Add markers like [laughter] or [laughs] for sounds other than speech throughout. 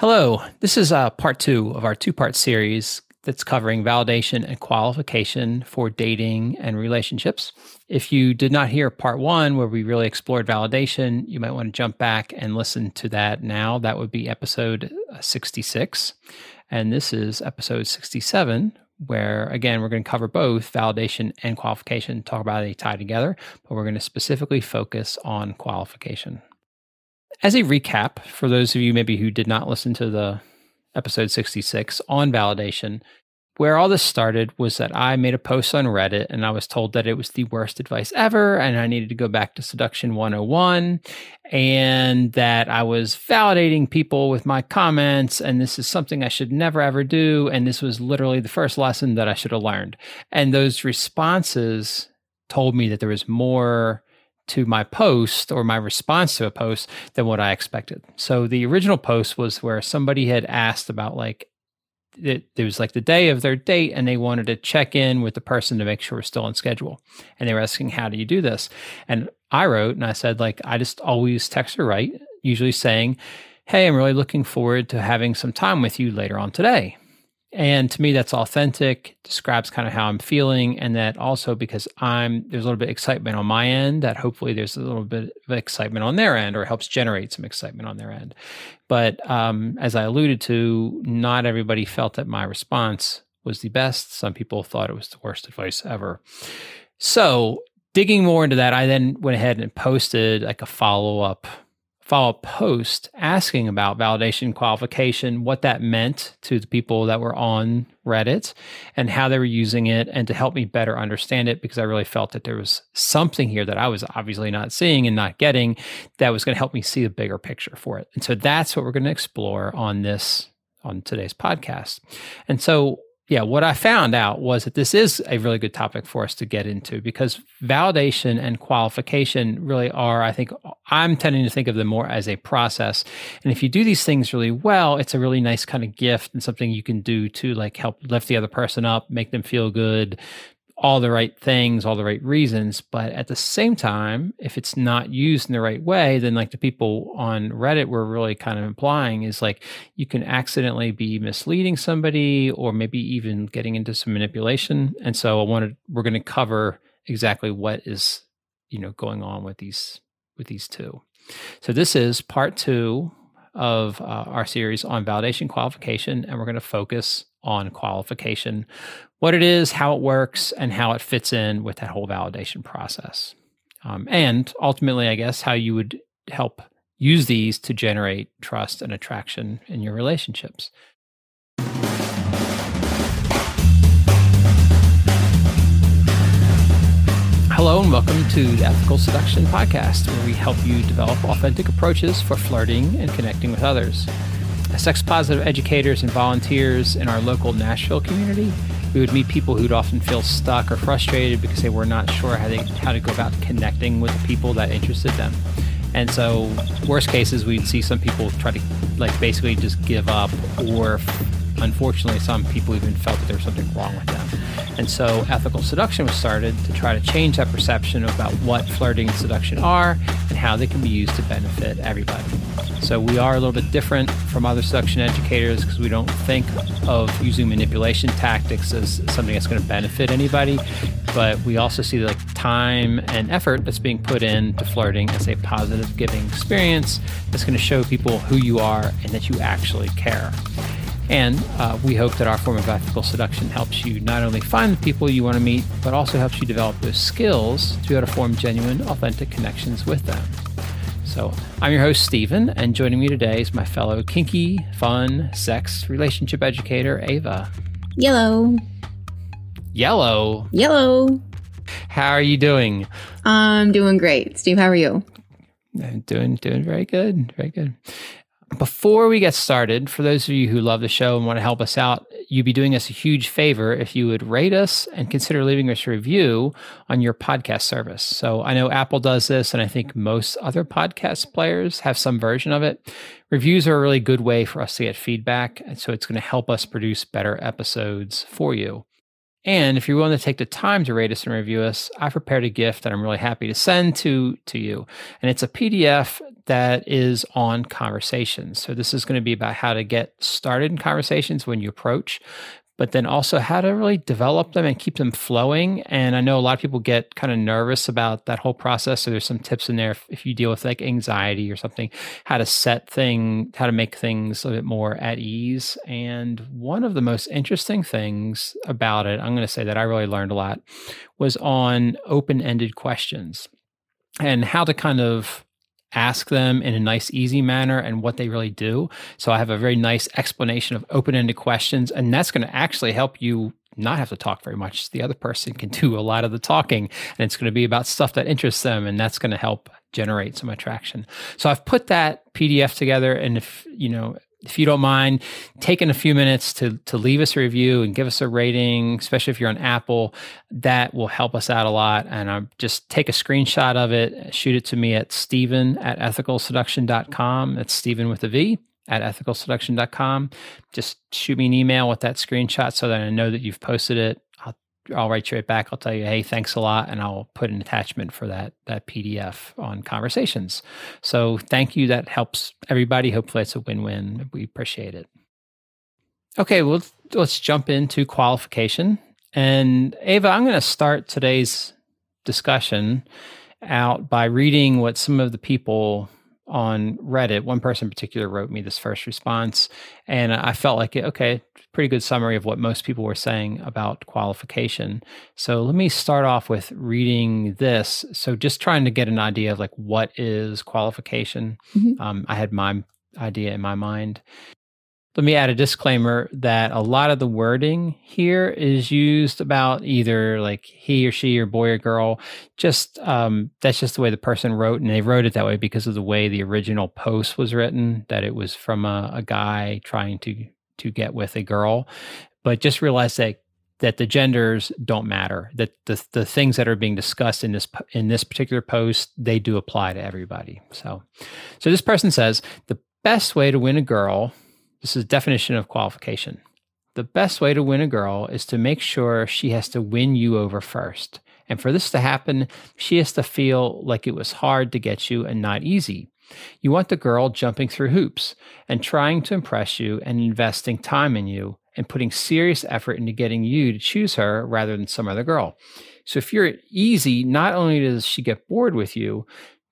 Hello, this is uh, part two of our two part series that's covering validation and qualification for dating and relationships. If you did not hear part one, where we really explored validation, you might want to jump back and listen to that now. That would be episode uh, 66. And this is episode 67, where again, we're going to cover both validation and qualification, talk about how they tie together, but we're going to specifically focus on qualification as a recap for those of you maybe who did not listen to the episode 66 on validation, where all this started was that I made a post on Reddit and I was told that it was the worst advice ever and I needed to go back to Seduction 101 and that I was validating people with my comments and this is something I should never ever do. And this was literally the first lesson that I should have learned. And those responses told me that there was more to my post or my response to a post than what I expected. So the original post was where somebody had asked about like it, it was like the day of their date and they wanted to check in with the person to make sure we're still on schedule. And they were asking, How do you do this? And I wrote and I said, like, I just always text or write, usually saying, Hey, I'm really looking forward to having some time with you later on today. And to me, that's authentic, describes kind of how I'm feeling. And that also because I'm, there's a little bit of excitement on my end, that hopefully there's a little bit of excitement on their end or helps generate some excitement on their end. But um, as I alluded to, not everybody felt that my response was the best. Some people thought it was the worst advice ever. So digging more into that, I then went ahead and posted like a follow up follow up post asking about validation qualification, what that meant to the people that were on Reddit and how they were using it, and to help me better understand it because I really felt that there was something here that I was obviously not seeing and not getting that was going to help me see the bigger picture for it. And so that's what we're going to explore on this on today's podcast. And so yeah, what I found out was that this is a really good topic for us to get into because validation and qualification really are, I think, I'm tending to think of them more as a process. And if you do these things really well, it's a really nice kind of gift and something you can do to like help lift the other person up, make them feel good, all the right things, all the right reasons. But at the same time, if it's not used in the right way, then like the people on Reddit were really kind of implying is like you can accidentally be misleading somebody or maybe even getting into some manipulation. And so I wanted we're going to cover exactly what is you know going on with these with these two. So this is part two of uh, our series on validation qualification, and we're going to focus on qualification, what it is, how it works, and how it fits in with that whole validation process. Um, and ultimately, I guess, how you would help use these to generate trust and attraction in your relationships. Hello, and welcome to the Ethical Seduction Podcast, where we help you develop authentic approaches for flirting and connecting with others. Sex positive educators and volunteers in our local Nashville community, we would meet people who'd often feel stuck or frustrated because they were not sure how, they, how to go about connecting with the people that interested them. And so, worst cases, we'd see some people try to, like, basically just give up, or unfortunately, some people even felt that there was something wrong with them. And so, ethical seduction was started to try to change that perception about what flirting and seduction are and how they can be used to benefit everybody. So we are a little bit different from other seduction educators because we don't think of using manipulation tactics as something that's going to benefit anybody, but we also see like time and effort that's being put into flirting as a positive giving experience that's going to show people who you are and that you actually care. And uh, we hope that our form of ethical seduction helps you not only find the people you want to meet, but also helps you develop those skills to be able to form genuine, authentic connections with them. So I'm your host, Stephen, and joining me today is my fellow kinky, fun, sex, relationship educator, Ava. Yellow. Yellow. Yellow. How are you doing? I'm doing great. Steve, how are you? I'm doing doing very good. Very good. Before we get started, for those of you who love the show and want to help us out, you'd be doing us a huge favor if you would rate us and consider leaving us a review on your podcast service. So I know Apple does this, and I think most other podcast players have some version of it. Reviews are a really good way for us to get feedback. And so it's going to help us produce better episodes for you. And if you're willing to take the time to rate us and review us, I've prepared a gift that I'm really happy to send to to you. And it's a PDF that is on conversations. So, this is going to be about how to get started in conversations when you approach, but then also how to really develop them and keep them flowing. And I know a lot of people get kind of nervous about that whole process. So, there's some tips in there if, if you deal with like anxiety or something, how to set thing, how to make things a bit more at ease. And one of the most interesting things about it, I'm going to say that I really learned a lot, was on open ended questions and how to kind of ask them in a nice, easy manner and what they really do. So I have a very nice explanation of open ended questions, and that's going to actually help you not have to talk very much. The other person can [laughs] do a lot of the talking, and it's going to be about stuff that interests them, and that's going to help generate some attraction. So I've put that PDF together, and if you know if you don't mind taking a few minutes to to leave us a review and give us a rating, especially if you're on Apple, that will help us out a lot. And I just take a screenshot of it, shoot it to me at Stephen at ethicalseduction.com. That's Stephen with a V at ethicalseduction.com. Just shoot me an email with that screenshot so that I know that you've posted it. I'll write you right back. I'll tell you, hey, thanks a lot, and I'll put an attachment for that that PDF on conversations. So thank you. That helps everybody. Hopefully, it's a win win. We appreciate it. Okay, well, let's jump into qualification. And Ava, I'm going to start today's discussion out by reading what some of the people on Reddit, one person in particular wrote me this first response, and I felt like okay, pretty good summary of what most people were saying about qualification. So let me start off with reading this. So just trying to get an idea of like what is qualification. Mm-hmm. Um, I had my idea in my mind. Let me add a disclaimer that a lot of the wording here is used about either like he or she or boy or girl. Just um, that's just the way the person wrote, and they wrote it that way because of the way the original post was written. That it was from a, a guy trying to to get with a girl, but just realize that that the genders don't matter. That the the things that are being discussed in this in this particular post they do apply to everybody. So, so this person says the best way to win a girl this is definition of qualification. The best way to win a girl is to make sure she has to win you over first. And for this to happen, she has to feel like it was hard to get you and not easy. You want the girl jumping through hoops and trying to impress you and investing time in you and putting serious effort into getting you to choose her rather than some other girl. So if you're easy, not only does she get bored with you,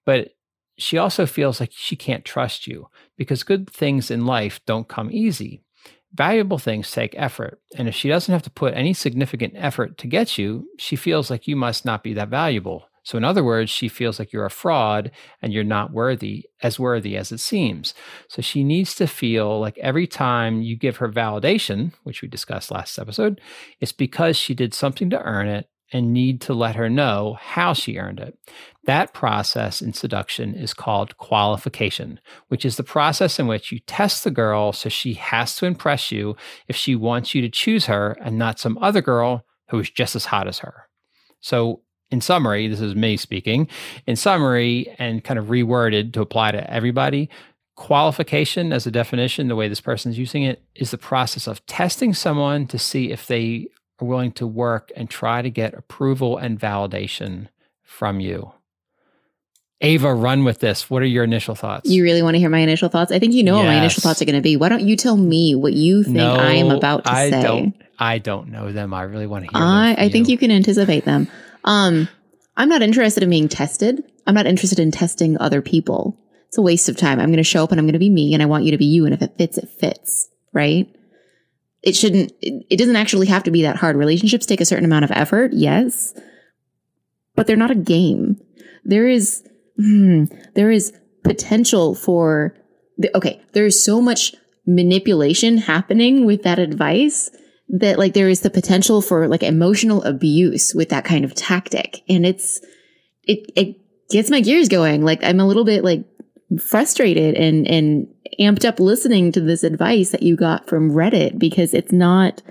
but she also feels like she can't trust you because good things in life don't come easy. Valuable things take effort. And if she doesn't have to put any significant effort to get you, she feels like you must not be that valuable. So, in other words, she feels like you're a fraud and you're not worthy, as worthy as it seems. So, she needs to feel like every time you give her validation, which we discussed last episode, it's because she did something to earn it and need to let her know how she earned it. That process in seduction is called qualification, which is the process in which you test the girl so she has to impress you if she wants you to choose her and not some other girl who is just as hot as her. So, in summary, this is me speaking. In summary, and kind of reworded to apply to everybody, qualification as a definition, the way this person's using it, is the process of testing someone to see if they are willing to work and try to get approval and validation from you. Ava, run with this. What are your initial thoughts? You really want to hear my initial thoughts? I think you know yes. what my initial thoughts are going to be. Why don't you tell me what you think no, I am about to I say? Don't, I don't know them. I really want to hear I, I think you can anticipate them. Um, I'm not interested in being tested. I'm not interested in testing other people. It's a waste of time. I'm going to show up and I'm going to be me and I want you to be you. And if it fits, it fits. Right? It shouldn't, it, doesn't actually have to be that hard. Relationships take a certain amount of effort. Yes. But they're not a game. There is, hmm, there is potential for the, okay there is so much manipulation happening with that advice that like there is the potential for like emotional abuse with that kind of tactic and it's it it gets my gears going like i'm a little bit like frustrated and and amped up listening to this advice that you got from reddit because it's not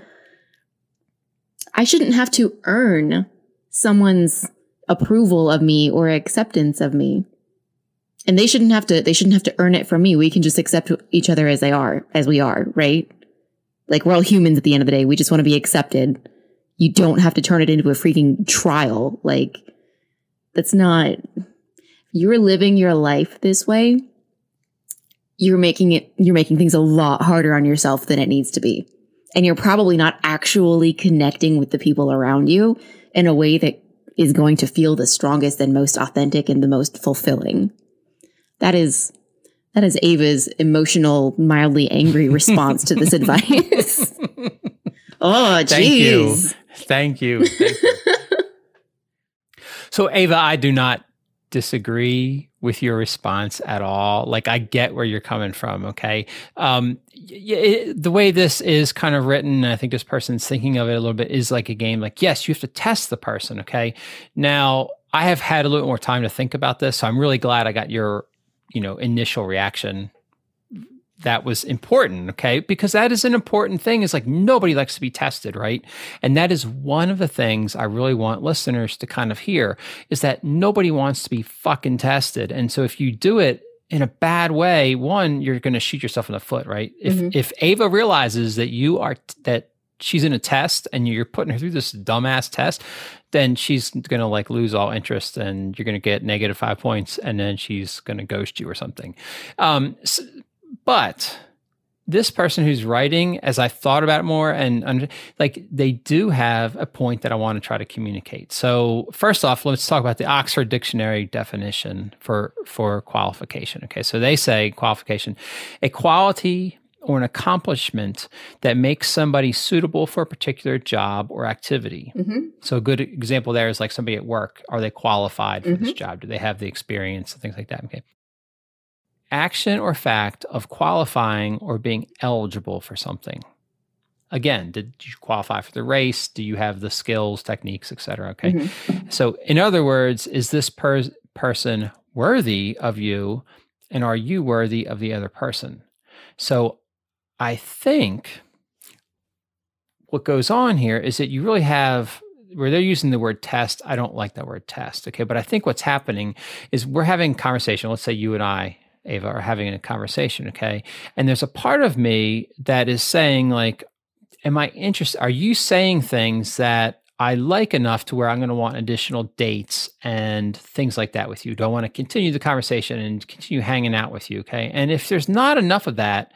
i shouldn't have to earn someone's approval of me or acceptance of me. And they shouldn't have to, they shouldn't have to earn it from me. We can just accept each other as they are, as we are, right? Like we're all humans at the end of the day. We just want to be accepted. You don't have to turn it into a freaking trial. Like that's not, you're living your life this way you're making it, you're making things a lot harder on yourself than it needs to be. And you're probably not actually connecting with the people around you in a way that is going to feel the strongest and most authentic and the most fulfilling. That is that is Ava's emotional, mildly angry [laughs] response to this advice. [laughs] oh, jeez. Thank you. Thank you. Thank [laughs] you. so, Ava, I do not disagree with your response at all. Like I get where you're coming from. Okay. Um, the way this is kind of written, I think this person's thinking of it a little bit is like a game. Like, yes, you have to test the person. Okay. Now I have had a little more time to think about this. So I'm really glad I got your, you know, initial reaction that was important, okay? Because that is an important thing. Is like nobody likes to be tested, right? And that is one of the things I really want listeners to kind of hear is that nobody wants to be fucking tested. And so if you do it in a bad way, one, you're going to shoot yourself in the foot, right? If mm-hmm. if Ava realizes that you are that she's in a test and you're putting her through this dumbass test, then she's going to like lose all interest and you're going to get negative five points and then she's going to ghost you or something. Um, so, but this person who's writing, as I thought about it more, and like they do have a point that I want to try to communicate. So first off, let's talk about the Oxford Dictionary definition for for qualification. Okay, so they say qualification, a quality or an accomplishment that makes somebody suitable for a particular job or activity. Mm-hmm. So a good example there is like somebody at work. Are they qualified for mm-hmm. this job? Do they have the experience and things like that? Okay action or fact of qualifying or being eligible for something. Again, did you qualify for the race? Do you have the skills, techniques, etc.? Okay. Mm-hmm. So, in other words, is this per- person worthy of you and are you worthy of the other person? So, I think what goes on here is that you really have where they're using the word test. I don't like that word test. Okay. But I think what's happening is we're having conversation. Let's say you and I Ava, are having a conversation, okay? And there's a part of me that is saying, like, am I interested? Are you saying things that I like enough to where I'm going to want additional dates and things like that with you? Do I want to continue the conversation and continue hanging out with you? Okay. And if there's not enough of that,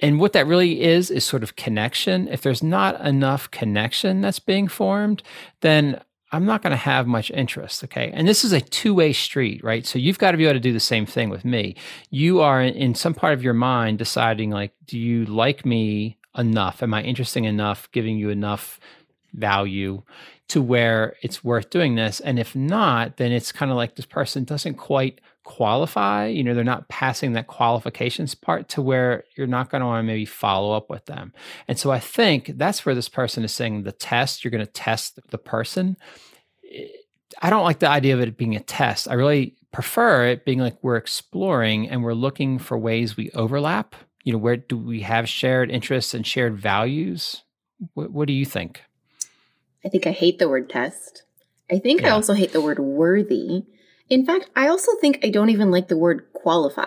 and what that really is, is sort of connection. If there's not enough connection that's being formed, then I'm not going to have much interest. Okay. And this is a two way street, right? So you've got to be able to do the same thing with me. You are in some part of your mind deciding, like, do you like me enough? Am I interesting enough, giving you enough value to where it's worth doing this? And if not, then it's kind of like this person doesn't quite qualify. You know, they're not passing that qualifications part to where you're not going to want to maybe follow up with them. And so I think that's where this person is saying the test, you're going to test the person. I don't like the idea of it being a test. I really prefer it being like we're exploring and we're looking for ways we overlap. You know, where do we have shared interests and shared values? What, what do you think? I think I hate the word test. I think yeah. I also hate the word worthy in fact, I also think I don't even like the word qualify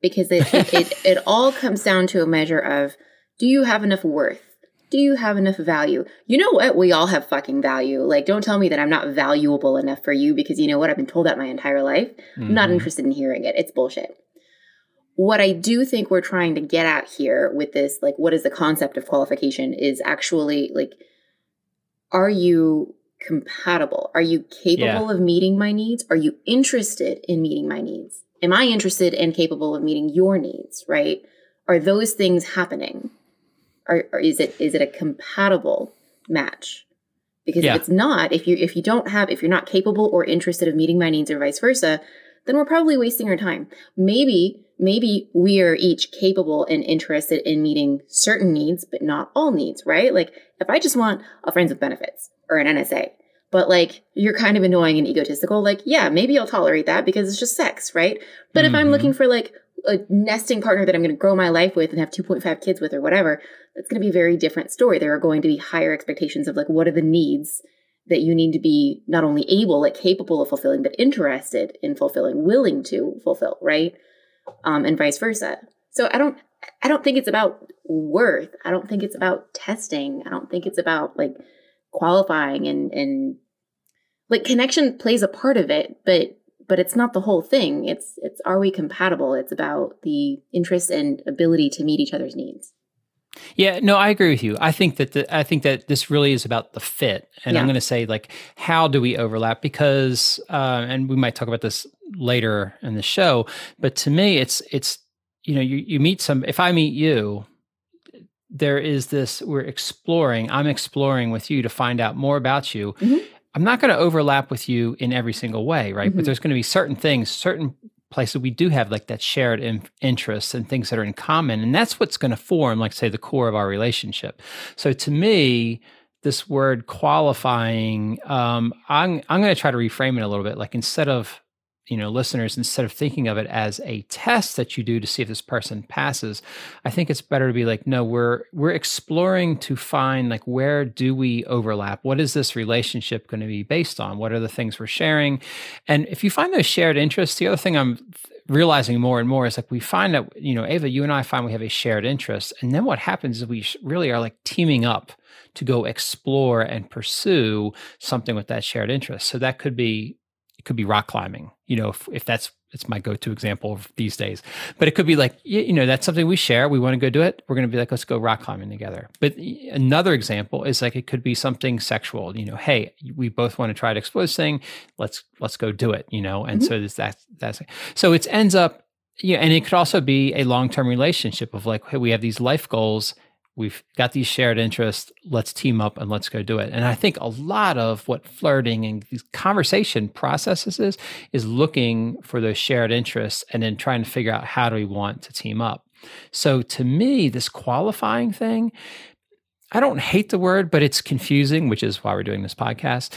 because it, it, it, [laughs] it all comes down to a measure of do you have enough worth? Do you have enough value? You know what? We all have fucking value. Like, don't tell me that I'm not valuable enough for you because you know what? I've been told that my entire life. Mm-hmm. I'm not mm-hmm. interested in hearing it. It's bullshit. What I do think we're trying to get at here with this, like, what is the concept of qualification, is actually like, are you compatible? Are you capable yeah. of meeting my needs? Are you interested in meeting my needs? Am I interested and capable of meeting your needs, right? Are those things happening? Or, or is it is it a compatible match? Because yeah. if it's not, if you if you don't have if you're not capable or interested of meeting my needs or vice versa, then we're probably wasting our time. Maybe maybe we are each capable and interested in meeting certain needs, but not all needs, right? Like if I just want a friends with benefits, or an NSA. But like you're kind of annoying and egotistical, like, yeah, maybe I'll tolerate that because it's just sex, right? But mm-hmm. if I'm mm-hmm. looking for like a nesting partner that I'm going to grow my life with and have 2.5 kids with or whatever, that's going to be a very different story. There are going to be higher expectations of like what are the needs that you need to be not only able, like capable of fulfilling, but interested in fulfilling, willing to fulfill, right? Um, and vice versa. So I don't, I don't think it's about worth. I don't think it's about testing. I don't think it's about like qualifying and and like connection plays a part of it, but but it's not the whole thing. It's it's are we compatible? It's about the interest and ability to meet each other's needs. Yeah, no, I agree with you. I think that the, I think that this really is about the fit, and yeah. I'm going to say like, how do we overlap? Because, uh, and we might talk about this later in the show, but to me, it's it's you know, you you meet some. If I meet you, there is this. We're exploring. I'm exploring with you to find out more about you. Mm-hmm. I'm not going to overlap with you in every single way, right? Mm-hmm. But there's going to be certain things, certain places we do have like that shared in- interests and things that are in common, and that's what's going to form, like say, the core of our relationship. So to me, this word qualifying, um, I'm I'm going to try to reframe it a little bit. Like instead of you know listeners instead of thinking of it as a test that you do to see if this person passes i think it's better to be like no we're we're exploring to find like where do we overlap? What is this relationship going to be based on? What are the things we're sharing? And if you find those shared interests the other thing i'm realizing more and more is like we find that you know ava you and i find we have a shared interest and then what happens is we really are like teaming up to go explore and pursue something with that shared interest. So that could be could be rock climbing, you know, if, if that's it's my go-to example of these days. But it could be like, you know, that's something we share. We want to go do it. We're going to be like, let's go rock climbing together. But another example is like it could be something sexual. You know, hey, we both want to try to explore this thing. Let's let's go do it. You know, and mm-hmm. so there's that that's so it ends up. Yeah, and it could also be a long-term relationship of like, hey, we have these life goals we've got these shared interests let's team up and let's go do it. And i think a lot of what flirting and these conversation processes is is looking for those shared interests and then trying to figure out how do we want to team up. So to me this qualifying thing i don't hate the word but it's confusing which is why we're doing this podcast.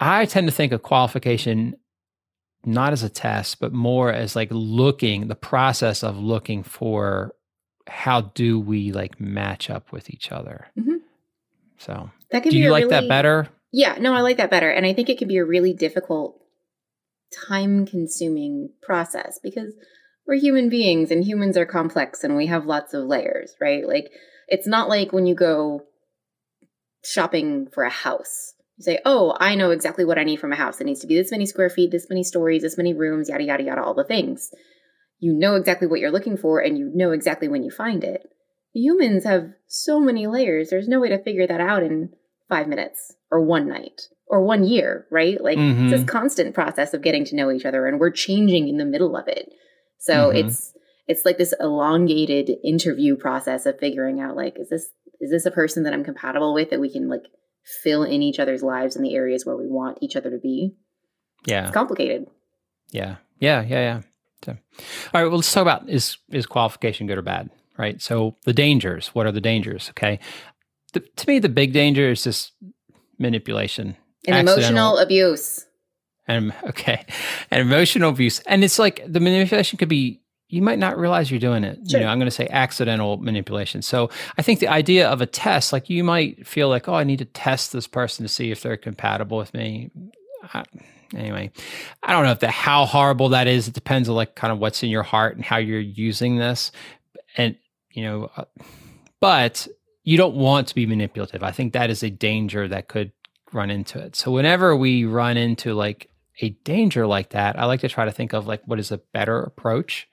I tend to think of qualification not as a test but more as like looking the process of looking for how do we like match up with each other? Mm-hmm. So that can do you like really, that better? Yeah, no, I like that better, and I think it can be a really difficult, time-consuming process because we're human beings, and humans are complex, and we have lots of layers, right? Like it's not like when you go shopping for a house. You say, "Oh, I know exactly what I need from a house. It needs to be this many square feet, this many stories, this many rooms, yada yada yada, all the things." You know exactly what you're looking for and you know exactly when you find it. Humans have so many layers. There's no way to figure that out in five minutes or one night or one year, right? Like mm-hmm. it's this constant process of getting to know each other and we're changing in the middle of it. So mm-hmm. it's it's like this elongated interview process of figuring out like is this is this a person that I'm compatible with that we can like fill in each other's lives in the areas where we want each other to be? Yeah. It's complicated. Yeah. Yeah, yeah, yeah. So, all right, well, let's talk about is is qualification good or bad, right? So the dangers. What are the dangers? Okay, the, to me, the big danger is just manipulation and emotional abuse. And okay, and emotional abuse, and it's like the manipulation could be. You might not realize you're doing it. Sure. You know, I'm going to say accidental manipulation. So I think the idea of a test, like you might feel like, oh, I need to test this person to see if they're compatible with me. I, anyway, I don't know if the how horrible that is. It depends on like kind of what's in your heart and how you're using this, and you know, uh, but you don't want to be manipulative. I think that is a danger that could run into it. So whenever we run into like a danger like that, I like to try to think of like what is a better approach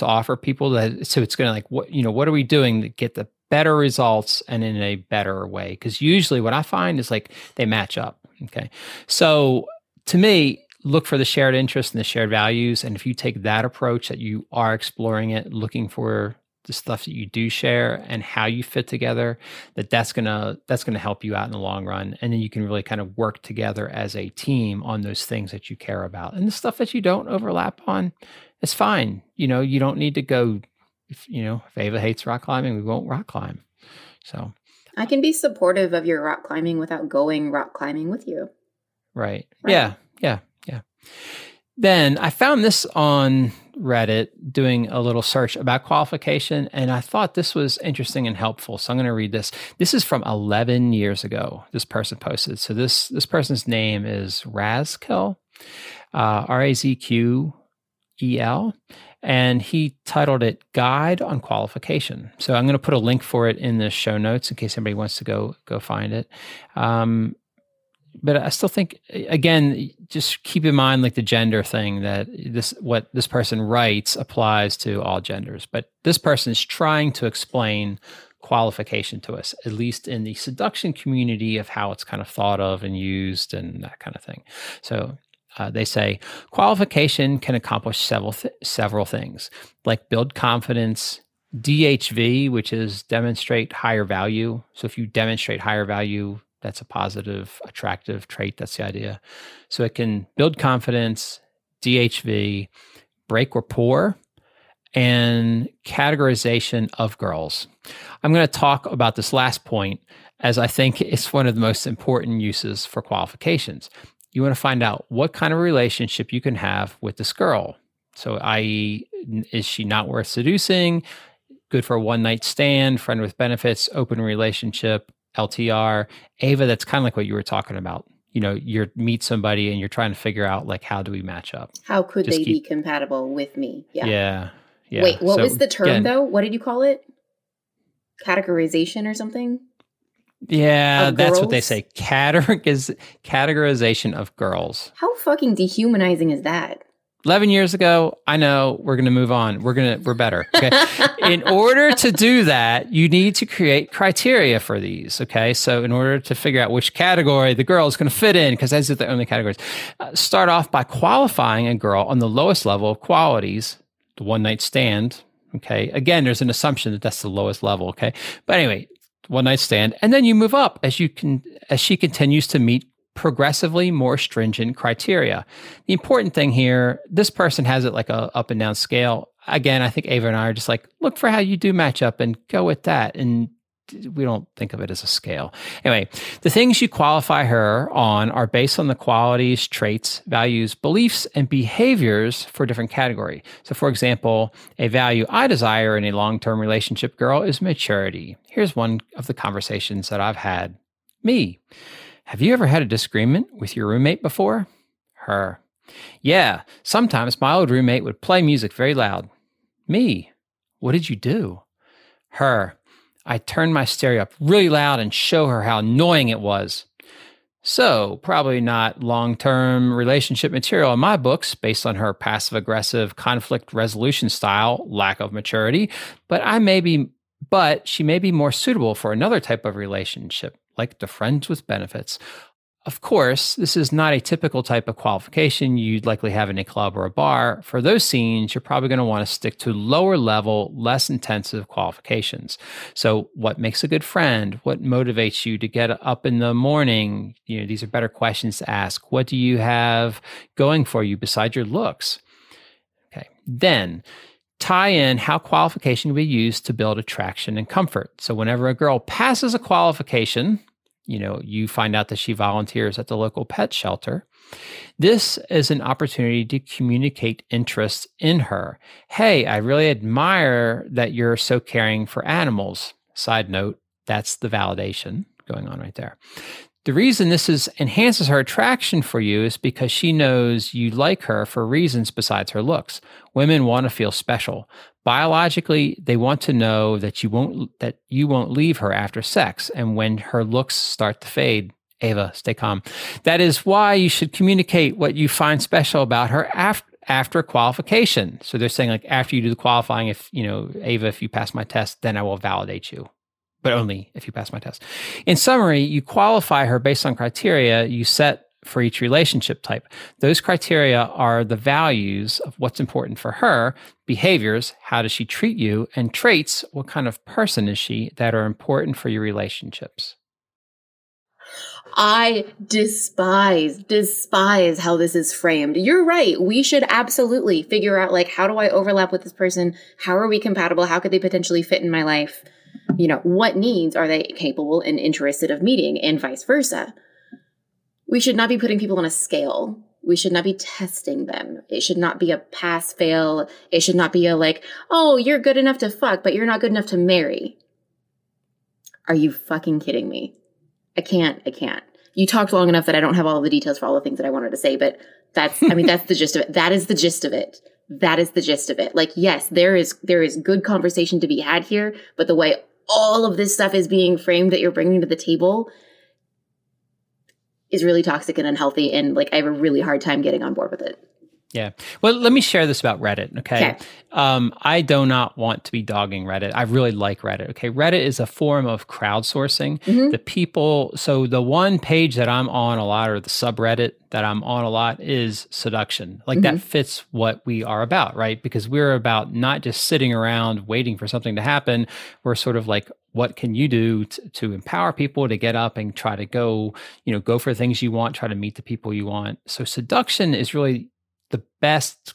to offer people that so it's going to like what you know what are we doing to get the better results and in a better way because usually what i find is like they match up okay so to me, look for the shared interests and the shared values. And if you take that approach that you are exploring it, looking for the stuff that you do share and how you fit together, that that's gonna that's gonna help you out in the long run. And then you can really kind of work together as a team on those things that you care about. And the stuff that you don't overlap on, it's fine. You know, you don't need to go. If, you know, if Ava hates rock climbing, we won't rock climb. So I can be supportive of your rock climbing without going rock climbing with you. Right. right. Yeah. Yeah. Yeah. Then I found this on Reddit doing a little search about qualification, and I thought this was interesting and helpful. So I'm going to read this. This is from 11 years ago. This person posted. So this this person's name is Razqel, uh, R A Z Q E L, and he titled it "Guide on Qualification." So I'm going to put a link for it in the show notes in case anybody wants to go go find it. Um, but I still think again, just keep in mind like the gender thing that this what this person writes applies to all genders. But this person is trying to explain qualification to us, at least in the seduction community of how it's kind of thought of and used and that kind of thing. So uh, they say qualification can accomplish several th- several things, like build confidence, DHV, which is demonstrate higher value. So if you demonstrate higher value, that's a positive, attractive trait. That's the idea. So it can build confidence, DHV, break rapport, and categorization of girls. I'm going to talk about this last point as I think it's one of the most important uses for qualifications. You want to find out what kind of relationship you can have with this girl. So, i.e., is she not worth seducing? Good for a one night stand, friend with benefits, open relationship, LTR. Ava, that's kind of like what you were talking about. You know, you meet somebody and you're trying to figure out like how do we match up? How could Just they keep, be compatible with me? Yeah. Yeah. Yeah. Wait, what so, was the term again, though? What did you call it? Categorization or something? Yeah, that's what they say. Categoriz- categorization of girls. How fucking dehumanizing is that? 11 years ago, I know we're going to move on. We're going to, we're better. Okay. [laughs] in order to do that, you need to create criteria for these. Okay. So, in order to figure out which category the girl is going to fit in, because those are the only categories, uh, start off by qualifying a girl on the lowest level of qualities the one night stand. Okay. Again, there's an assumption that that's the lowest level. Okay. But anyway, one night stand. And then you move up as you can, as she continues to meet progressively more stringent criteria. The important thing here, this person has it like a up and down scale. Again, I think Ava and I are just like, look for how you do match up and go with that. And we don't think of it as a scale. Anyway, the things you qualify her on are based on the qualities, traits, values, beliefs, and behaviors for different category. So, for example, a value I desire in a long-term relationship girl is maturity. Here's one of the conversations that I've had. Me. Have you ever had a disagreement with your roommate before? Her. Yeah, sometimes my old roommate would play music very loud. Me. What did you do? Her. I turned my stereo up really loud and show her how annoying it was. So, probably not long term relationship material in my books based on her passive aggressive conflict resolution style, lack of maturity, but I may be, but she may be more suitable for another type of relationship, like the friends with benefits, of course, this is not a typical type of qualification you'd likely have in a club or a bar. For those scenes, you're probably going to want to stick to lower level, less intensive qualifications. So, what makes a good friend? What motivates you to get up in the morning? You know, these are better questions to ask. What do you have going for you besides your looks? Okay. Then, tie in how qualification can be used to build attraction and comfort. So, whenever a girl passes a qualification, you know, you find out that she volunteers at the local pet shelter. This is an opportunity to communicate interest in her. Hey, I really admire that you're so caring for animals. Side note, that's the validation going on right there. The reason this is enhances her attraction for you is because she knows you like her for reasons besides her looks. Women want to feel special. Biologically, they want to know that you won't that you won't leave her after sex and when her looks start to fade. Ava, stay calm. That is why you should communicate what you find special about her after after qualification. So they're saying like after you do the qualifying, if you know, Ava, if you pass my test, then I will validate you but only if you pass my test. In summary, you qualify her based on criteria you set for each relationship type. Those criteria are the values of what's important for her, behaviors, how does she treat you, and traits, what kind of person is she, that are important for your relationships. I despise, despise how this is framed. You're right. We should absolutely figure out like, how do I overlap with this person? How are we compatible? How could they potentially fit in my life? You know, what needs are they capable and interested of meeting and vice versa. We should not be putting people on a scale. We should not be testing them. It should not be a pass fail. It should not be a like, oh, you're good enough to fuck, but you're not good enough to marry. Are you fucking kidding me? I can't, I can't. You talked long enough that I don't have all the details for all the things that I wanted to say, but that's, I mean, [laughs] that's the gist of it. That is the gist of it. That is the gist of it. Like, yes, there is, there is good conversation to be had here, but the way all of this stuff is being framed that you're bringing to the table is really toxic and unhealthy and like I have a really hard time getting on board with it. Yeah. Well, let me share this about Reddit. Okay. okay. Um, I do not want to be dogging Reddit. I really like Reddit. Okay. Reddit is a form of crowdsourcing. Mm-hmm. The people, so the one page that I'm on a lot, or the subreddit that I'm on a lot, is seduction. Like mm-hmm. that fits what we are about, right? Because we're about not just sitting around waiting for something to happen. We're sort of like, what can you do to, to empower people to get up and try to go, you know, go for things you want, try to meet the people you want. So seduction is really the best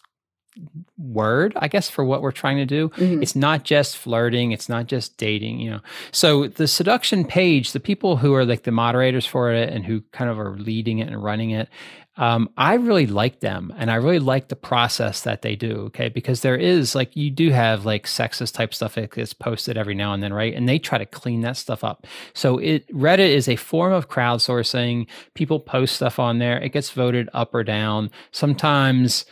word i guess for what we're trying to do mm-hmm. it's not just flirting it's not just dating you know so the seduction page the people who are like the moderators for it and who kind of are leading it and running it um, I really like them and I really like the process that they do. Okay. Because there is like, you do have like sexist type stuff that gets posted every now and then, right? And they try to clean that stuff up. So it, Reddit is a form of crowdsourcing. People post stuff on there, it gets voted up or down. Sometimes,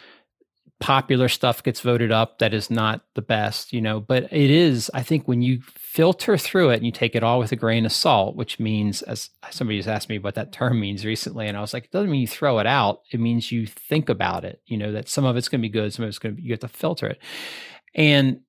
popular stuff gets voted up that is not the best, you know, but it is, I think, when you filter through it and you take it all with a grain of salt, which means, as somebody just asked me what that term means recently, and I was like, it doesn't mean you throw it out. It means you think about it, you know, that some of it's going to be good, some of it's going to be, you have to filter it. And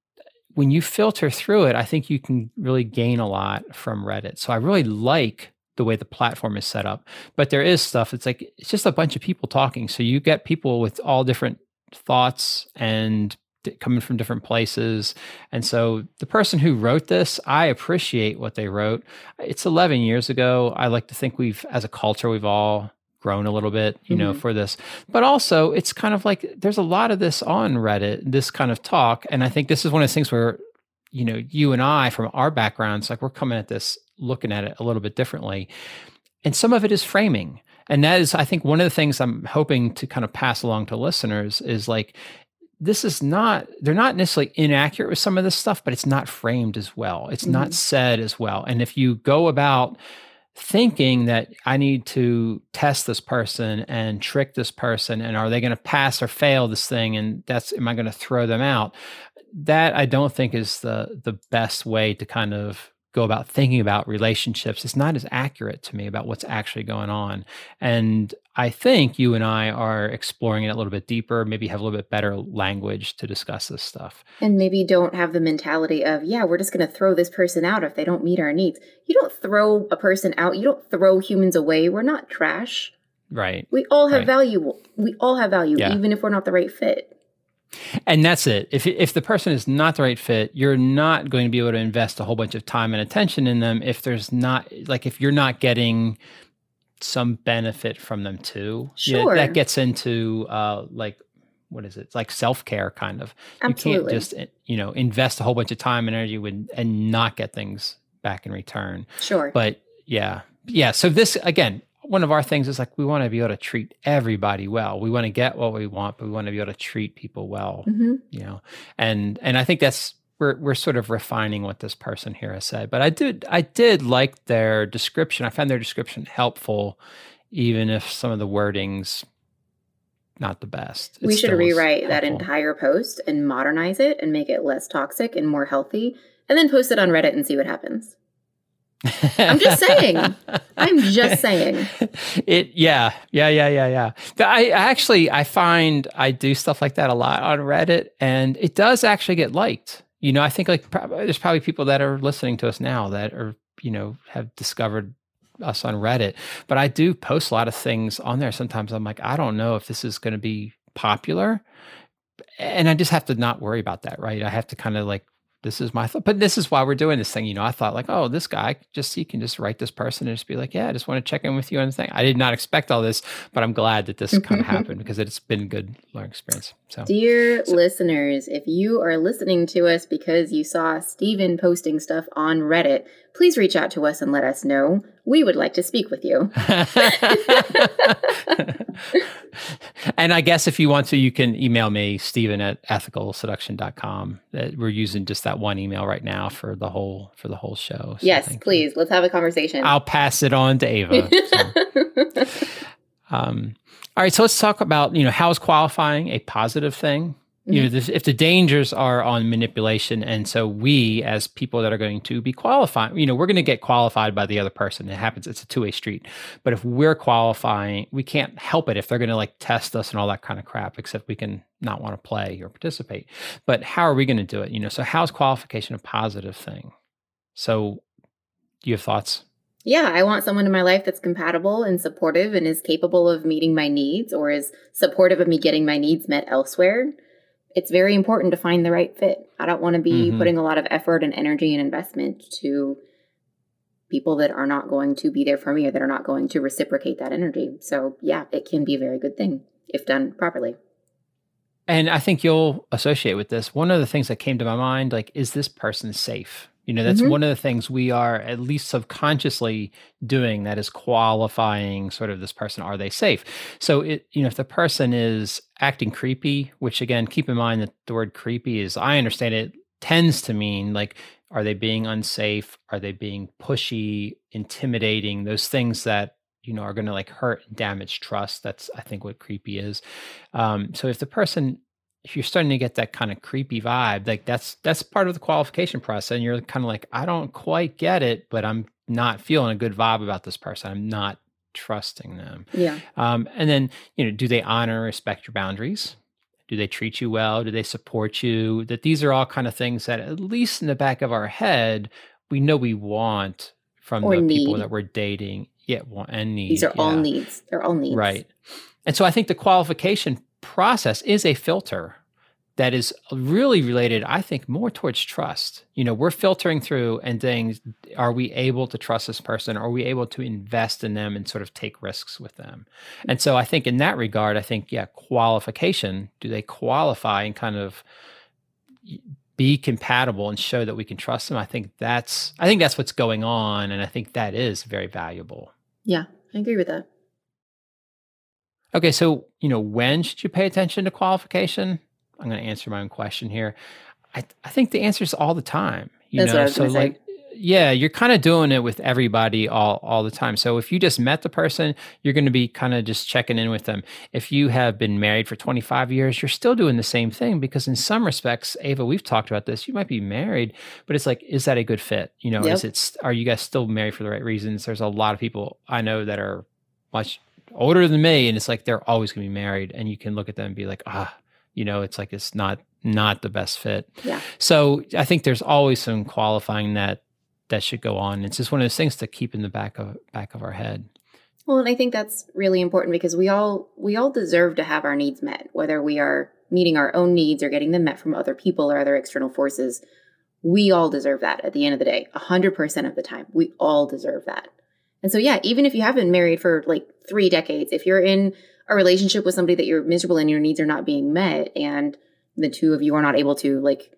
when you filter through it, I think you can really gain a lot from Reddit. So I really like the way the platform is set up. But there is stuff, it's like, it's just a bunch of people talking. So you get people with all different thoughts and coming from different places. And so the person who wrote this, I appreciate what they wrote. It's 11 years ago. I like to think we've, as a culture, we've all grown a little bit, you mm-hmm. know, for this. But also, it's kind of like there's a lot of this on Reddit, this kind of talk. And I think this is one of those things where, you know, you and I, from our backgrounds, like we're coming at this, looking at it a little bit differently. And some of it is framing. And that is, I think, one of the things I'm hoping to kind of pass along to listeners is like, this is not, they're not necessarily inaccurate with some of this stuff, but it's not framed as well. It's mm-hmm. not said as well. And if you go about thinking that I need to test this person and trick this person, and are they going to pass or fail this thing? And that's, am I going to throw them out? That I don't think is the the best way to kind of go about thinking about relationships it's not as accurate to me about what's actually going on. And i think you and i are exploring it a little bit deeper maybe have a little bit better language to discuss this stuff. And maybe don't have the mentality of yeah we're just going to throw this person out if they don't meet our needs. You don't throw a person out you don't throw humans away we're not trash. Right. We all have right. value we all have value yeah. even if we're not the right fit and that's it. If if the person is not the right fit, you're not going to be able to invest a whole bunch of time and attention in them if there's not like if you're not getting some benefit from them too. Sure. Yeah, that gets into uh like what is it? It's like self-care kind of. Absolutely. You can't just eh, you know invest a whole bunch of time and energy with, and not get things back in return. Sure. But yeah. Yeah, so this again, one of our things is like we want to be able to treat everybody well. We want to get what we want, but we want to be able to treat people well. Mm-hmm. You know, and and I think that's we're we're sort of refining what this person here has said. But I did I did like their description. I found their description helpful, even if some of the wordings not the best. It we should rewrite that entire post and modernize it and make it less toxic and more healthy, and then post it on Reddit and see what happens. I'm just saying. I'm just saying. [laughs] It yeah, yeah, yeah, yeah, yeah. I actually I find I do stuff like that a lot on Reddit and it does actually get liked. You know, I think like there's probably people that are listening to us now that are, you know, have discovered us on Reddit, but I do post a lot of things on there. Sometimes I'm like, I don't know if this is going to be popular. And I just have to not worry about that, right? I have to kind of like this is my thought. But this is why we're doing this thing. You know, I thought like, oh, this guy just he can just write this person and just be like, yeah, I just want to check in with you on the thing. I did not expect all this, but I'm glad that this kind of [laughs] happened because it's been a good learning experience. So, dear so. listeners, if you are listening to us because you saw Stephen posting stuff on Reddit, please reach out to us and let us know. We would like to speak with you. [laughs] and I guess if you want to, you can email me, Stephen at ethicalseduction.com. We're using just that one email right now for the whole for the whole show. So yes, please. You. Let's have a conversation. I'll pass it on to Ava. So. [laughs] um, all right, so let's talk about, you know, how is qualifying a positive thing? You know mm-hmm. this, if the dangers are on manipulation and so we as people that are going to be qualified you know we're going to get qualified by the other person. It happens it's a two-way street. But if we're qualifying we can't help it if they're going to like test us and all that kind of crap except we can not want to play or participate. But how are we going to do it? You know so how's qualification a positive thing? So do you have thoughts? Yeah, I want someone in my life that's compatible and supportive and is capable of meeting my needs or is supportive of me getting my needs met elsewhere it's very important to find the right fit. I don't want to be mm-hmm. putting a lot of effort and energy and investment to people that are not going to be there for me or that are not going to reciprocate that energy. So, yeah, it can be a very good thing if done properly. And I think you'll associate with this. One of the things that came to my mind like, is this person safe? You know, that's mm-hmm. one of the things we are at least subconsciously doing that is qualifying sort of this person. Are they safe? So, it, you know, if the person is acting creepy, which again, keep in mind that the word creepy is, I understand it tends to mean like, are they being unsafe? Are they being pushy, intimidating? Those things that you know are going to like hurt and damage trust that's i think what creepy is um, so if the person if you're starting to get that kind of creepy vibe, like that's that's part of the qualification process, and you're kind of like, I don't quite get it, but I'm not feeling a good vibe about this person. I'm not trusting them. Yeah. Um, and then you know, do they honor, respect your boundaries? Do they treat you well? Do they support you? That these are all kind of things that, at least in the back of our head, we know we want from or the need. people that we're dating. Yeah, want and need. These are yeah. all needs. They're all needs. Right. And so I think the qualification process is a filter that is really related, I think, more towards trust. You know, we're filtering through and saying, are we able to trust this person? Are we able to invest in them and sort of take risks with them? And so I think in that regard, I think, yeah, qualification, do they qualify and kind of be compatible and show that we can trust them? I think that's I think that's what's going on. And I think that is very valuable. Yeah, I agree with that. Okay, so you know, when should you pay attention to qualification? I'm going to answer my own question here. I I think the answer is all the time. You That's know, so like, yeah, you're kind of doing it with everybody all all the time. So if you just met the person, you're going to be kind of just checking in with them. If you have been married for 25 years, you're still doing the same thing because in some respects, Ava, we've talked about this. You might be married, but it's like, is that a good fit? You know, yep. is it? Are you guys still married for the right reasons? There's a lot of people I know that are much older than me and it's like they're always going to be married and you can look at them and be like ah you know it's like it's not not the best fit. Yeah. So i think there's always some qualifying that that should go on. It's just one of those things to keep in the back of back of our head. Well and i think that's really important because we all we all deserve to have our needs met whether we are meeting our own needs or getting them met from other people or other external forces. We all deserve that at the end of the day 100% of the time. We all deserve that and so, yeah, even if you have been married for like three decades, if you're in a relationship with somebody that you're miserable and your needs are not being met, and the two of you are not able to like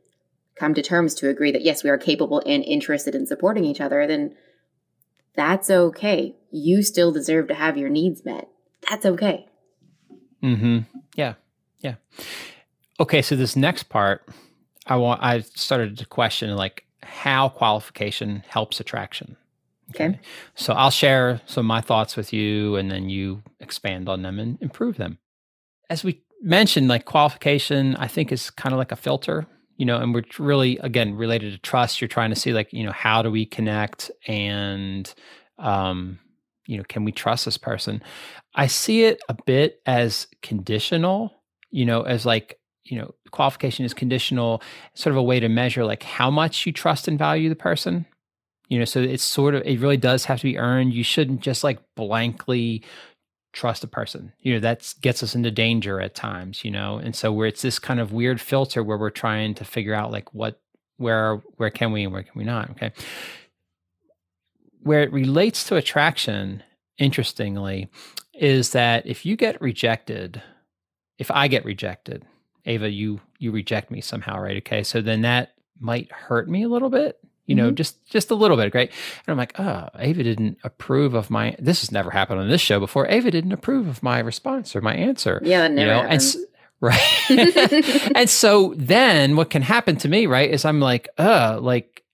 come to terms to agree that yes, we are capable and interested in supporting each other, then that's okay. You still deserve to have your needs met. That's okay. Hmm. Yeah. Yeah. Okay. So this next part, I want. I started to question like how qualification helps attraction. Okay. So I'll share some of my thoughts with you and then you expand on them and improve them. As we mentioned, like qualification, I think is kind of like a filter, you know, and we're really, again, related to trust. You're trying to see, like, you know, how do we connect and, um, you know, can we trust this person? I see it a bit as conditional, you know, as like, you know, qualification is conditional, sort of a way to measure like how much you trust and value the person you know so it's sort of it really does have to be earned. You shouldn't just like blankly trust a person. You know that gets us into danger at times you know? And so where it's this kind of weird filter where we're trying to figure out like what where where can we and where can we not okay? Where it relates to attraction interestingly is that if you get rejected if i get rejected ava you you reject me somehow right okay? So then that might hurt me a little bit you know, mm-hmm. just just a little bit, right? And I'm like, oh, Ava didn't approve of my. This has never happened on this show before. Ava didn't approve of my response or my answer. Yeah, that never you know? happens. And, right. [laughs] and so then what can happen to me, right, is I'm like, uh, like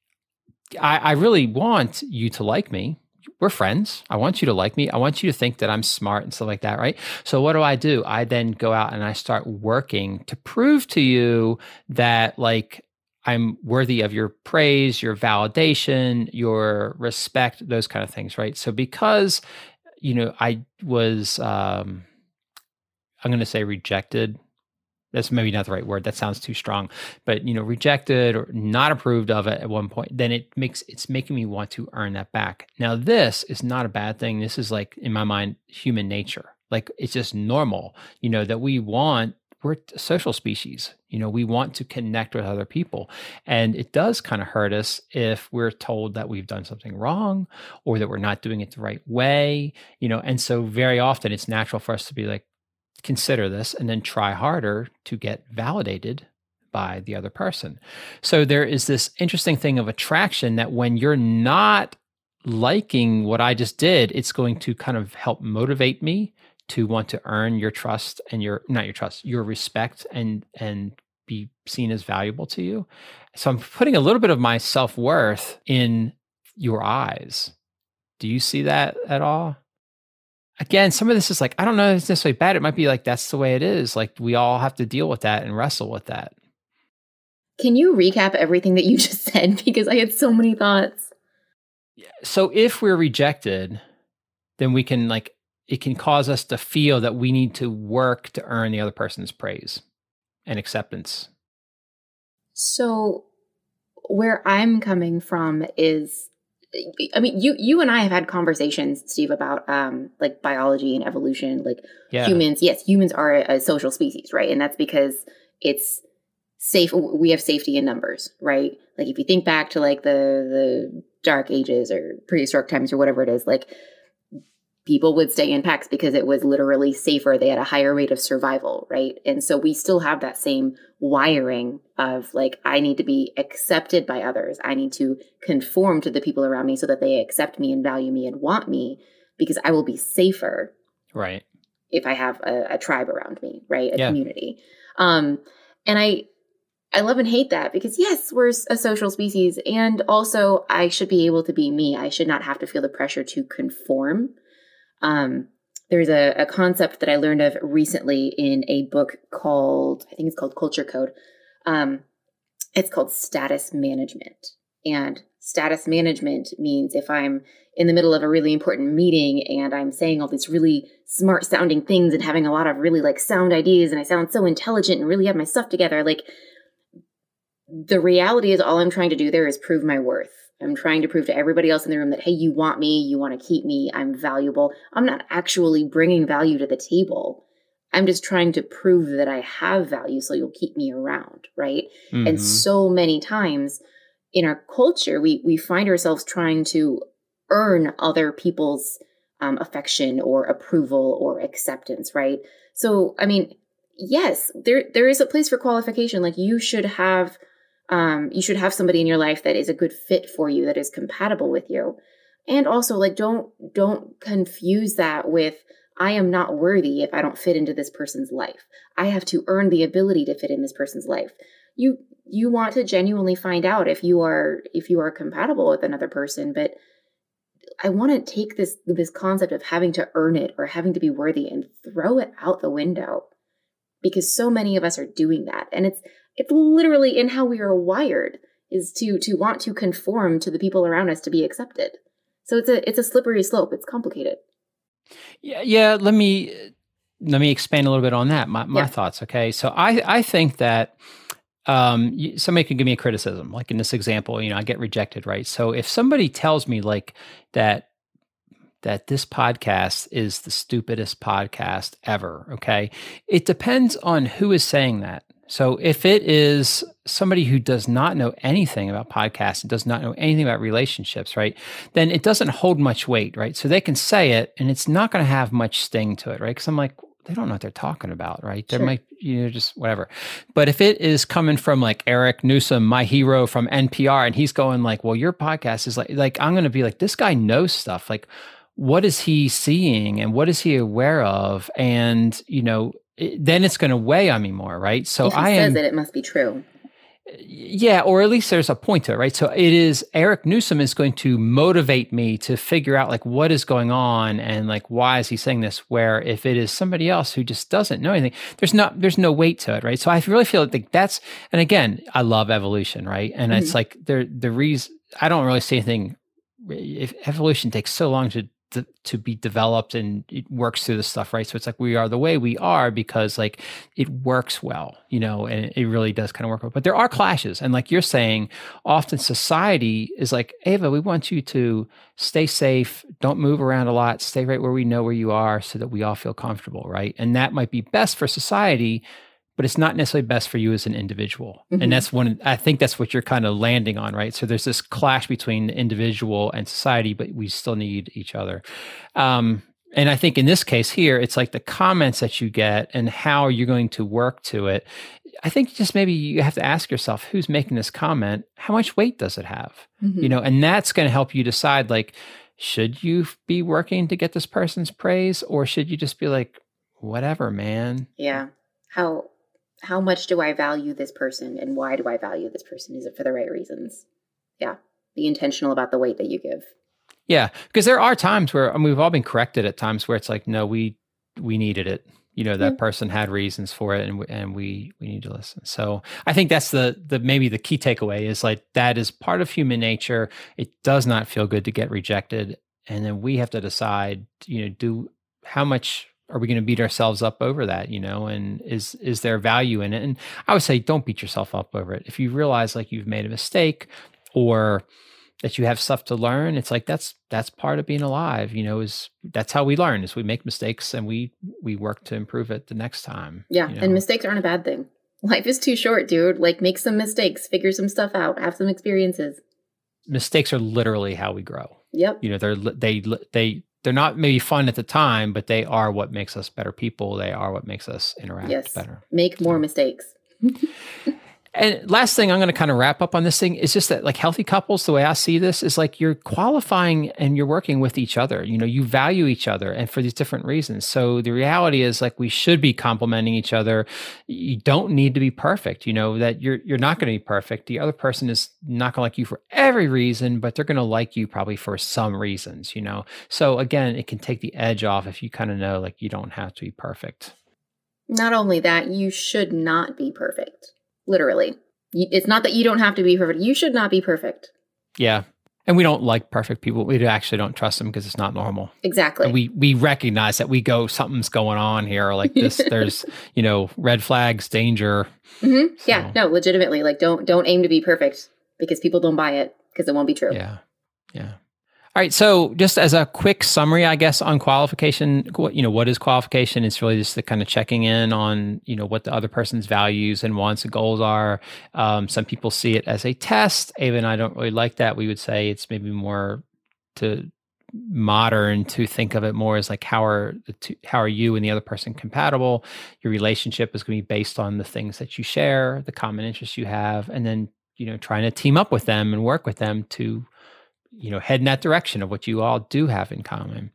I, I really want you to like me. we're friends. I want you to like me. I want you to think that I'm smart and stuff like that, right? So what do I do? I then go out and I start working to prove to you that like I'm worthy of your praise, your validation, your respect, those kind of things, right? So because you know, I was um I'm going to say rejected that's maybe not the right word that sounds too strong but you know rejected or not approved of it at one point then it makes it's making me want to earn that back. Now this is not a bad thing. This is like in my mind human nature. Like it's just normal you know that we want we're a social species you know we want to connect with other people and it does kind of hurt us if we're told that we've done something wrong or that we're not doing it the right way you know and so very often it's natural for us to be like consider this and then try harder to get validated by the other person. So there is this interesting thing of attraction that when you're not liking what I just did, it's going to kind of help motivate me to want to earn your trust and your not your trust, your respect and and be seen as valuable to you. So I'm putting a little bit of my self-worth in your eyes. Do you see that at all? again, some of this is like, I don't know if it's necessarily bad. It might be like, that's the way it is. Like, we all have to deal with that and wrestle with that. Can you recap everything that you [laughs] just said? Because I had so many thoughts. So, if we're rejected, then we can, like, it can cause us to feel that we need to work to earn the other person's praise and acceptance. So, where I'm coming from is I mean, you you and I have had conversations, Steve, about um like biology and evolution. Like yeah. humans, yes, humans are a, a, social species, right? And that's because it's safe. We have safety in numbers, right? Like if you think back to like the the dark ages or prehistoric times or whatever it is, like people would stay in packs because it was literally safer. They had a higher rate of survival, right? And so we still have that same wiring of like, I need to be accepted by others. I need to conform to the people around me so that they accept me and value me and want me because I will be safer. Right. If I have a, a tribe around me, right? A yeah. community. Um, and I, I love and hate that because yes, we're a social species. And also I should be able to be me. I should not have to feel the pressure to conform um, there's a, a, concept that I learned of recently in a book called, I think it's called Culture Code. Um, it's called status management. And status management means if I'm in the middle of a really important meeting and I'm saying all these really smart sounding things and having a lot of really like sound ideas and I sound so intelligent and really have my stuff together, like the reality is all I'm trying to do there is prove my worth. I'm trying to prove to everybody else in the room that, hey, you want me, you want to keep me, I'm valuable. I'm not actually bringing value to the table. I'm just trying to prove that I have value so you'll keep me around, right? Mm-hmm. And so many times in our culture, we, we find ourselves trying to earn other people's um, affection or approval or acceptance, right? So, I mean, yes, there there is a place for qualification. Like you should have um, you should have somebody in your life that is a good fit for you that is compatible with you. And also like don't don't confuse that with i am not worthy if i don't fit into this person's life. I have to earn the ability to fit in this person's life. You you want to genuinely find out if you are if you are compatible with another person but i want to take this this concept of having to earn it or having to be worthy and throw it out the window because so many of us are doing that. And it's it's literally in how we are wired is to to want to conform to the people around us to be accepted. So it's a it's a slippery slope. It's complicated. Yeah, yeah. Let me let me expand a little bit on that. My my yeah. thoughts. Okay, so I I think that um somebody can give me a criticism like in this example you know i get rejected right so if somebody tells me like that that this podcast is the stupidest podcast ever okay it depends on who is saying that so if it is somebody who does not know anything about podcasts and does not know anything about relationships, right, then it doesn't hold much weight, right? So they can say it and it's not going to have much sting to it, right? Because I'm like, they don't know what they're talking about, right? There might, you know, just whatever. But if it is coming from like Eric Nuzum, my hero from NPR, and he's going like, well, your podcast is like, like I'm going to be like, this guy knows stuff. Like, what is he seeing and what is he aware of? And, you know, then it's going to weigh on me more, right? So I am, says that it must be true. yeah, or at least there's a point to it, right? So it is Eric Nuzum is going to motivate me to figure out like what is going on and like why is he saying this? Where if it is somebody else who just doesn't know anything, there's not there's no weight to it, right? So I really feel like that's and again, I love evolution, right? And mm-hmm. it's like the the reason I don't really see anything if evolution takes so long to to, be developed and it works through the stuff, right? So it's like we are the way we are because like it works well, you know, and it really does kind of work well. But there are clashes. And like you're saying, often society is like, Ava, we want you to stay safe, don't move around a lot, stay right where we know where you are so that we all feel comfortable, right? And that might be best for society but it's not necessarily best for you as an individual. Mm-hmm. And that's one, I think that's what you're kind of landing on, right? So there's this clash between the individual and society, but we still need each other. Um, and I think in this case here, it's like the comments that you get and how you're going to work to it. I think just maybe you have to ask yourself who's making this comment? How much weight does it have? Mm-hmm. You know, and that's going to help you decide like, should you be working to get this person's praise or should you just be like, whatever, man? Yeah. How how much do I value this person and why do I value this person? Is it for the right reasons? Yeah. Be intentional about the weight that you give. Yeah, because there are times where I mean, we've all been corrected at times where it's like, no, we we needed it. You know, that mm-hmm. person had reasons for it, and and we we need to listen. So I think that's the the maybe the key takeaway is like that is part of human nature. It does not feel good to get rejected, and then we have to decide. You know, do how much are we going to beat ourselves up over that you know and is is there value in it? And i would say don't beat yourself up over it. If you realize like you've made a mistake or that you have stuff to learn it's like that's that's part of being alive you know is that's how we learn is we make mistakes and we we work to improve it the next time yeah you know? and mistakes aren't a bad thing. [laughs] Life is too short dude. Like make some mistakes figure some stuff out have some experiences. Mistakes are literally how we grow. Yep. You know they're they they they're not maybe fun at the time, but they are what makes us better people. They are what makes us interact yes. better. Make more mistakes. [laughs] And last thing I'm going to kind of wrap up on this thing is just that like healthy couples, the way I see this is like you're qualifying and you're working with each other. You know, you value each other and for these different reasons. So the reality is like we should be complementing each other. You don't need to be perfect, you know, that you're you're not going to be perfect. The other person is not going to like you for every reason, but they're going to like you probably for some reasons, you know. So again, it can take the edge off if you kind of know like you don't have to be perfect. Not only that, you should not be perfect literally. It's not that you don't have to be perfect. You should not be perfect. Yeah. And we don't like perfect people. We actually don't trust them because it's not normal. Exactly. And we we recognize that we go something's going on here. Like this, [laughs] there's you know red flags, danger. Mm-hmm. So. Yeah. No, legitimately. Like don't don't aim to be perfect because people don't buy it because it won't be true. Yeah. Yeah. All right. So, just as a quick summary, I guess on qualification, what you know, what is qualification? It's really just the kind of checking in on you know what the other person's values and wants and goals are. Um, some people see it as a test. Ava and I don't really like that. We would say it's maybe more to modern to think of it more as like how are the two, how are you and the other person compatible? Your relationship is going to be based on the things that you share, the common interests you have, and then you know trying to team up with them and work with them to you know head in that direction of what you all do have in common.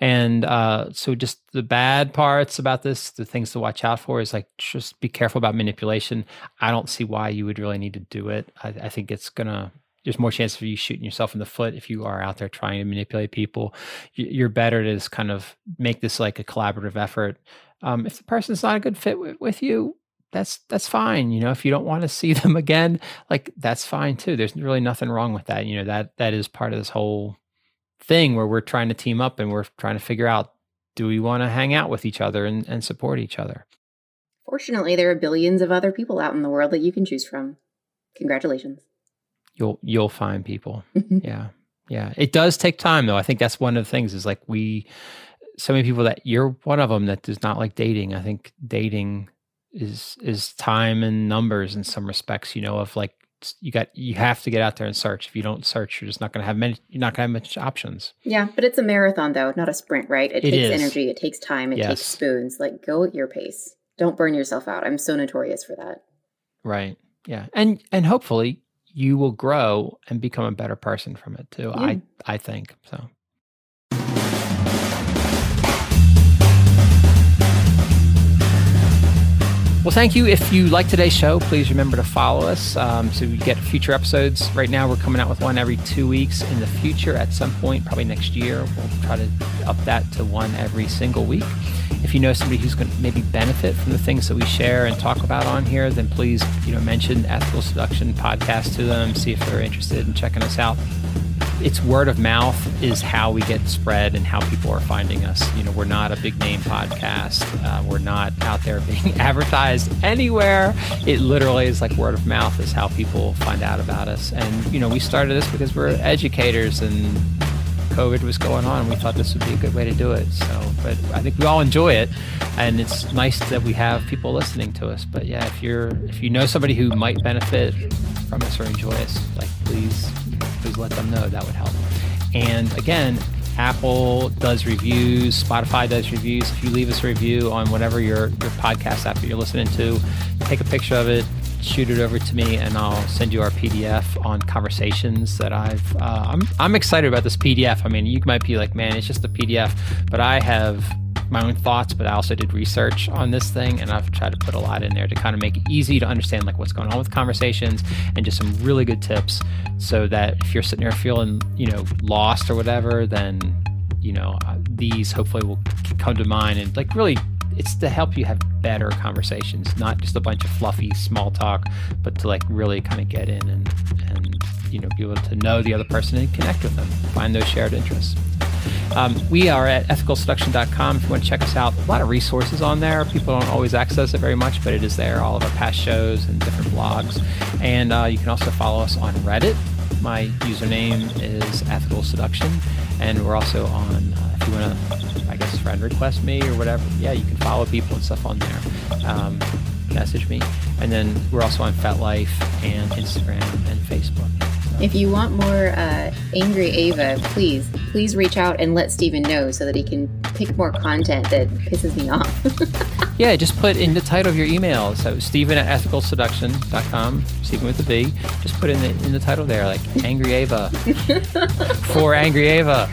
And uh, so just the bad parts about this the things to watch out for is like just be careful about manipulation. I don't see why you would really need to do it. I, I think it's gonna there's more chance of you shooting yourself in the foot if you are out there trying to manipulate people. You're better to just kind of make this like a collaborative effort. Um, if the person's not a good fit with, with you that's that's fine you know if you don't want to see [laughs] them again like that's fine too there's really nothing wrong with that you know that that is part of this whole thing where we're trying to team up and we're trying to figure out do we want to hang out with each other and, and support each other? Fortunately there are billions of other people out in the world that you can choose from. Congratulations. You'll you'll find people. [laughs] Yeah yeah. It does take time though. I think that's one of the things is like we so many people that you're one of them that does not like dating. I think dating is is time and numbers in some respects you know of like you got you have to get out there and search. If you don't search you're just not going to have many you're not going to have much options. Yeah but it's a marathon though not a sprint right? It, it takes is. energy it takes time it yes. takes spoons. Like go at your pace. Don't burn yourself out. I'm so notorious for that. Right. Yeah. And and hopefully you will grow and become a better person from it too yeah. i i think so well, thank you. If you like today's show, please remember to follow us um, so you get future episodes. Right now, we're coming out with one every two weeks. In the future, at some point, probably next year, we'll try to up that to one every single week. If you know somebody who's going to maybe benefit from the things that we share and talk about on here, then please, you know, mention Ethical Seduction podcast to them. See if they're interested in checking us out it's word of mouth is how we get spread and how people are finding us. You know, we're not a big name podcast. Uh, we're not out there [laughs] being advertised anywhere. It literally is like word of mouth is how people find out about us. And you know, we started this because we're educators and COVID was going on. And we thought this would be a good way to do it. So, but I think we all enjoy it, and it's nice that we have people listening to us. But yeah, if you're if you know somebody who might benefit from us or enjoy us, like please please let them know. That would help. And again, Apple does reviews, Spotify does reviews. If you leave us a review on whatever your, your podcast app that you're listening to, take a picture of it, shoot it over to me, and I'll send you our PDF on conversations that I've. Uh, I'm I'm excited about this PDF. I mean, you might be like, man, it's just a PDF, but I have my own thoughts, but I also did research on this thing, and I've tried to put a lot in there to kind of make it easy to understand like what's going on with conversations and just some really good tips, so that if you're sitting there feeling you know lost or whatever, then you know uh, these hopefully will come to mind and like really it's to help you have better conversations, not just a bunch of fluffy small talk, but to like really kind of get in and and you know be able to know the other person and connect with them, find those shared interests. Um, we are at ethicalseduction.com if you want to check us out. A lot of resources on there. People don't always access it very much, but it is there. All of our past shows and different blogs. And uh, you can also follow us on Reddit. My username is Ethical Seduction. And we're also on, uh, if you want to, I guess, friend request me or whatever, yeah, you can follow people and stuff on there. Um, message me. And then we're also on FetLife and Instagram and Facebook. If you want more uh, Angry Ava, please, please reach out and let Steven know so that he can pick more content that pisses me off. [laughs] yeah, just put in the title of your email. So Steven at ethicalseduction.com, Steven with a B. Just put in the, in the title there, like Angry Ava. [laughs] For Angry Ava.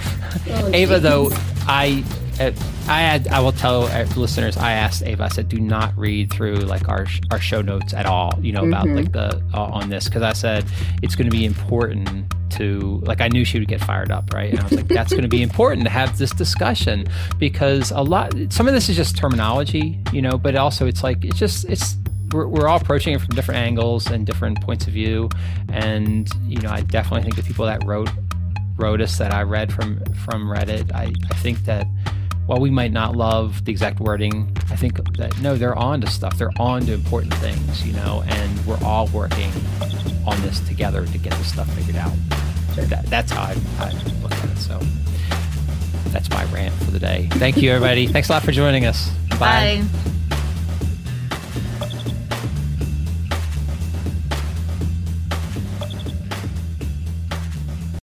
Oh, Ava, though, I I had, I will tell listeners. I asked Ava. I said, do not read through like our our show notes at all. You know about mm-hmm. like the uh, on this because I said it's going to be important to like I knew she would get fired up, right? And I was like, that's going to be [laughs] important to have this discussion because a lot. Some of this is just terminology, you know, but also it's like it's just it's we're, we're all approaching it from different angles and different points of view, and you know, I definitely think the people that wrote wrote us that I read from from Reddit, I, I think that while we might not love the exact wording, I think that no, they're on to stuff. They're on to important things, you know, and we're all working on this together to get this stuff figured out. That, that's how I, I look at it. So that's my rant for the day. Thank you, everybody. Thanks a lot for joining us. Bye. Bye.